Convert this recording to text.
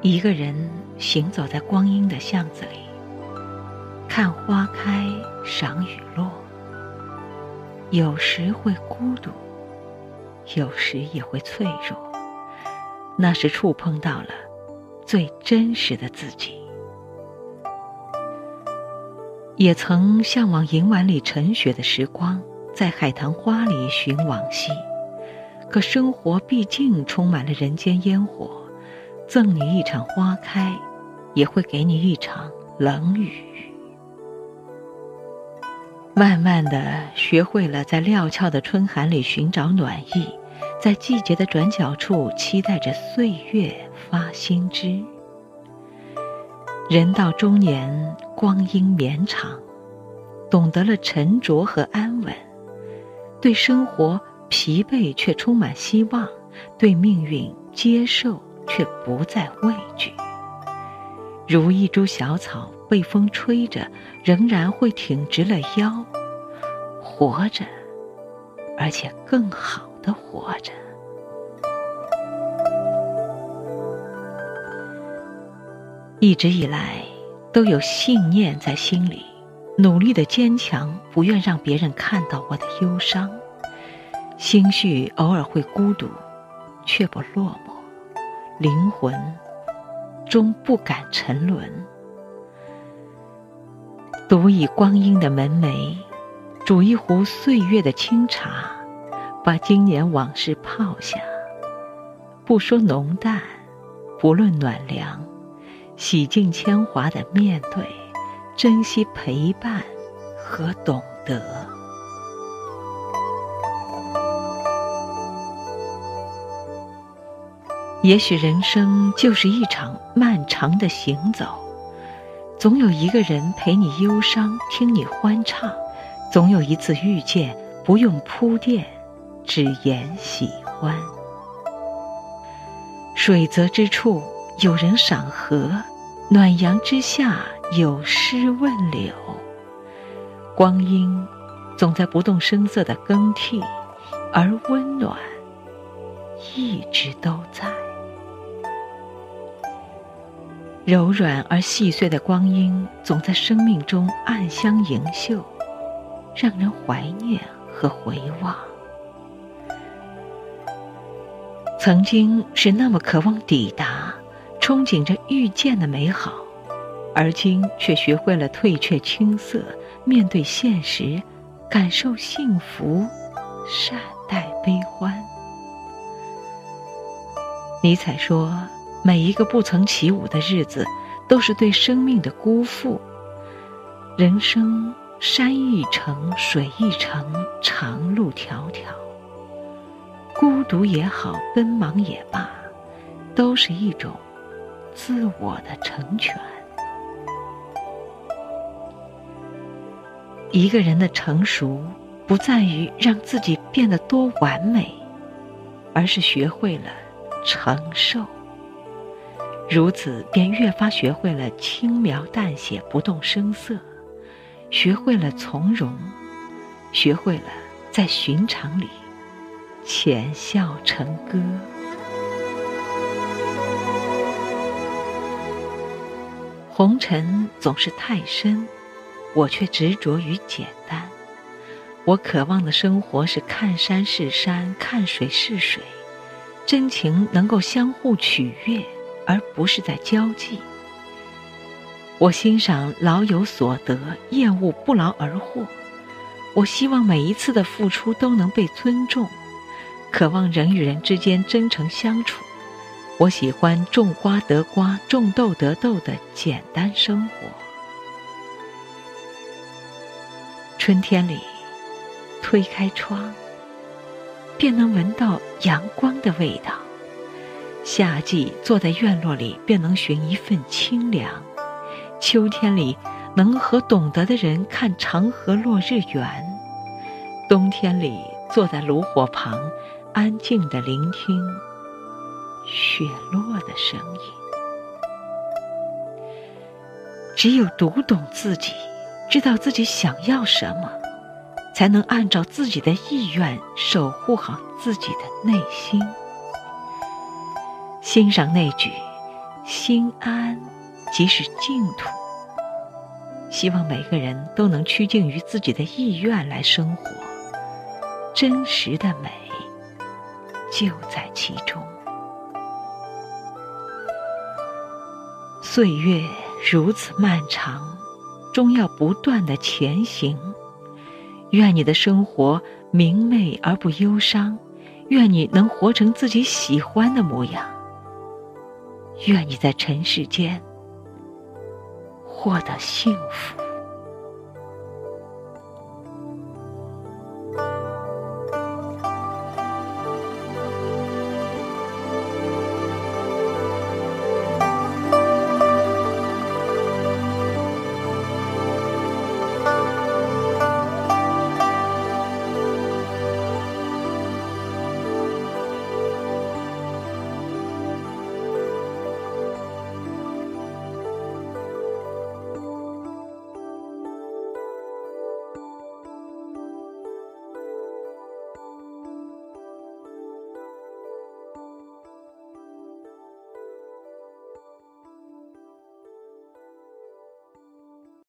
一个人行走在光阴的巷子里，看花开，赏雨落。有时会孤独，有时也会脆弱。那是触碰到了最真实的自己。也曾向往银碗里沉雪的时光，在海棠花里寻往昔。可生活毕竟充满了人间烟火。赠你一场花开，也会给你一场冷雨。慢慢的学会了在料峭的春寒里寻找暖意，在季节的转角处期待着岁月发新枝。人到中年，光阴绵长，懂得了沉着和安稳，对生活疲惫却充满希望，对命运接受。却不再畏惧，如一株小草被风吹着，仍然会挺直了腰，活着，而且更好的活着。一直以来，都有信念在心里，努力的坚强，不愿让别人看到我的忧伤，心绪偶尔会孤独，却不落寞。灵魂终不敢沉沦，独倚光阴的门楣，煮一壶岁月的清茶，把今年往事泡下。不说浓淡，不论暖凉，洗尽铅华的面对，珍惜陪伴和懂得。也许人生就是一场漫长的行走，总有一个人陪你忧伤，听你欢唱；总有一次遇见，不用铺垫，只言喜欢。水泽之处有人赏荷，暖阳之下有诗问柳。光阴总在不动声色的更替，而温暖一直都在。柔软而细碎的光阴，总在生命中暗香盈袖，让人怀念和回望。曾经是那么渴望抵达，憧憬着遇见的美好，而今却学会了退却青涩，面对现实，感受幸福，善待悲欢。尼采说。每一个不曾起舞的日子，都是对生命的辜负。人生山一程，水一程，长路迢迢。孤独也好，奔忙也罢，都是一种自我的成全。一个人的成熟，不在于让自己变得多完美，而是学会了承受。如此，便越发学会了轻描淡写、不动声色，学会了从容，学会了在寻常里浅笑成歌。红尘总是太深，我却执着于简单。我渴望的生活是看山是山，看水是水，真情能够相互取悦。而不是在交际。我欣赏老有所得，厌恶不劳而获。我希望每一次的付出都能被尊重，渴望人与人之间真诚相处。我喜欢种瓜得瓜，种豆得豆的简单生活。春天里，推开窗，便能闻到阳光的味道。夏季坐在院落里，便能寻一份清凉；秋天里，能和懂得的人看长河落日圆；冬天里，坐在炉火旁，安静地聆听雪落的声音。只有读懂自己，知道自己想要什么，才能按照自己的意愿守护好自己的内心。欣赏那句“心安即是净土”，希望每个人都能趋近于自己的意愿来生活，真实的美就在其中。岁月如此漫长，终要不断的前行。愿你的生活明媚而不忧伤，愿你能活成自己喜欢的模样。愿你在尘世间获得幸福。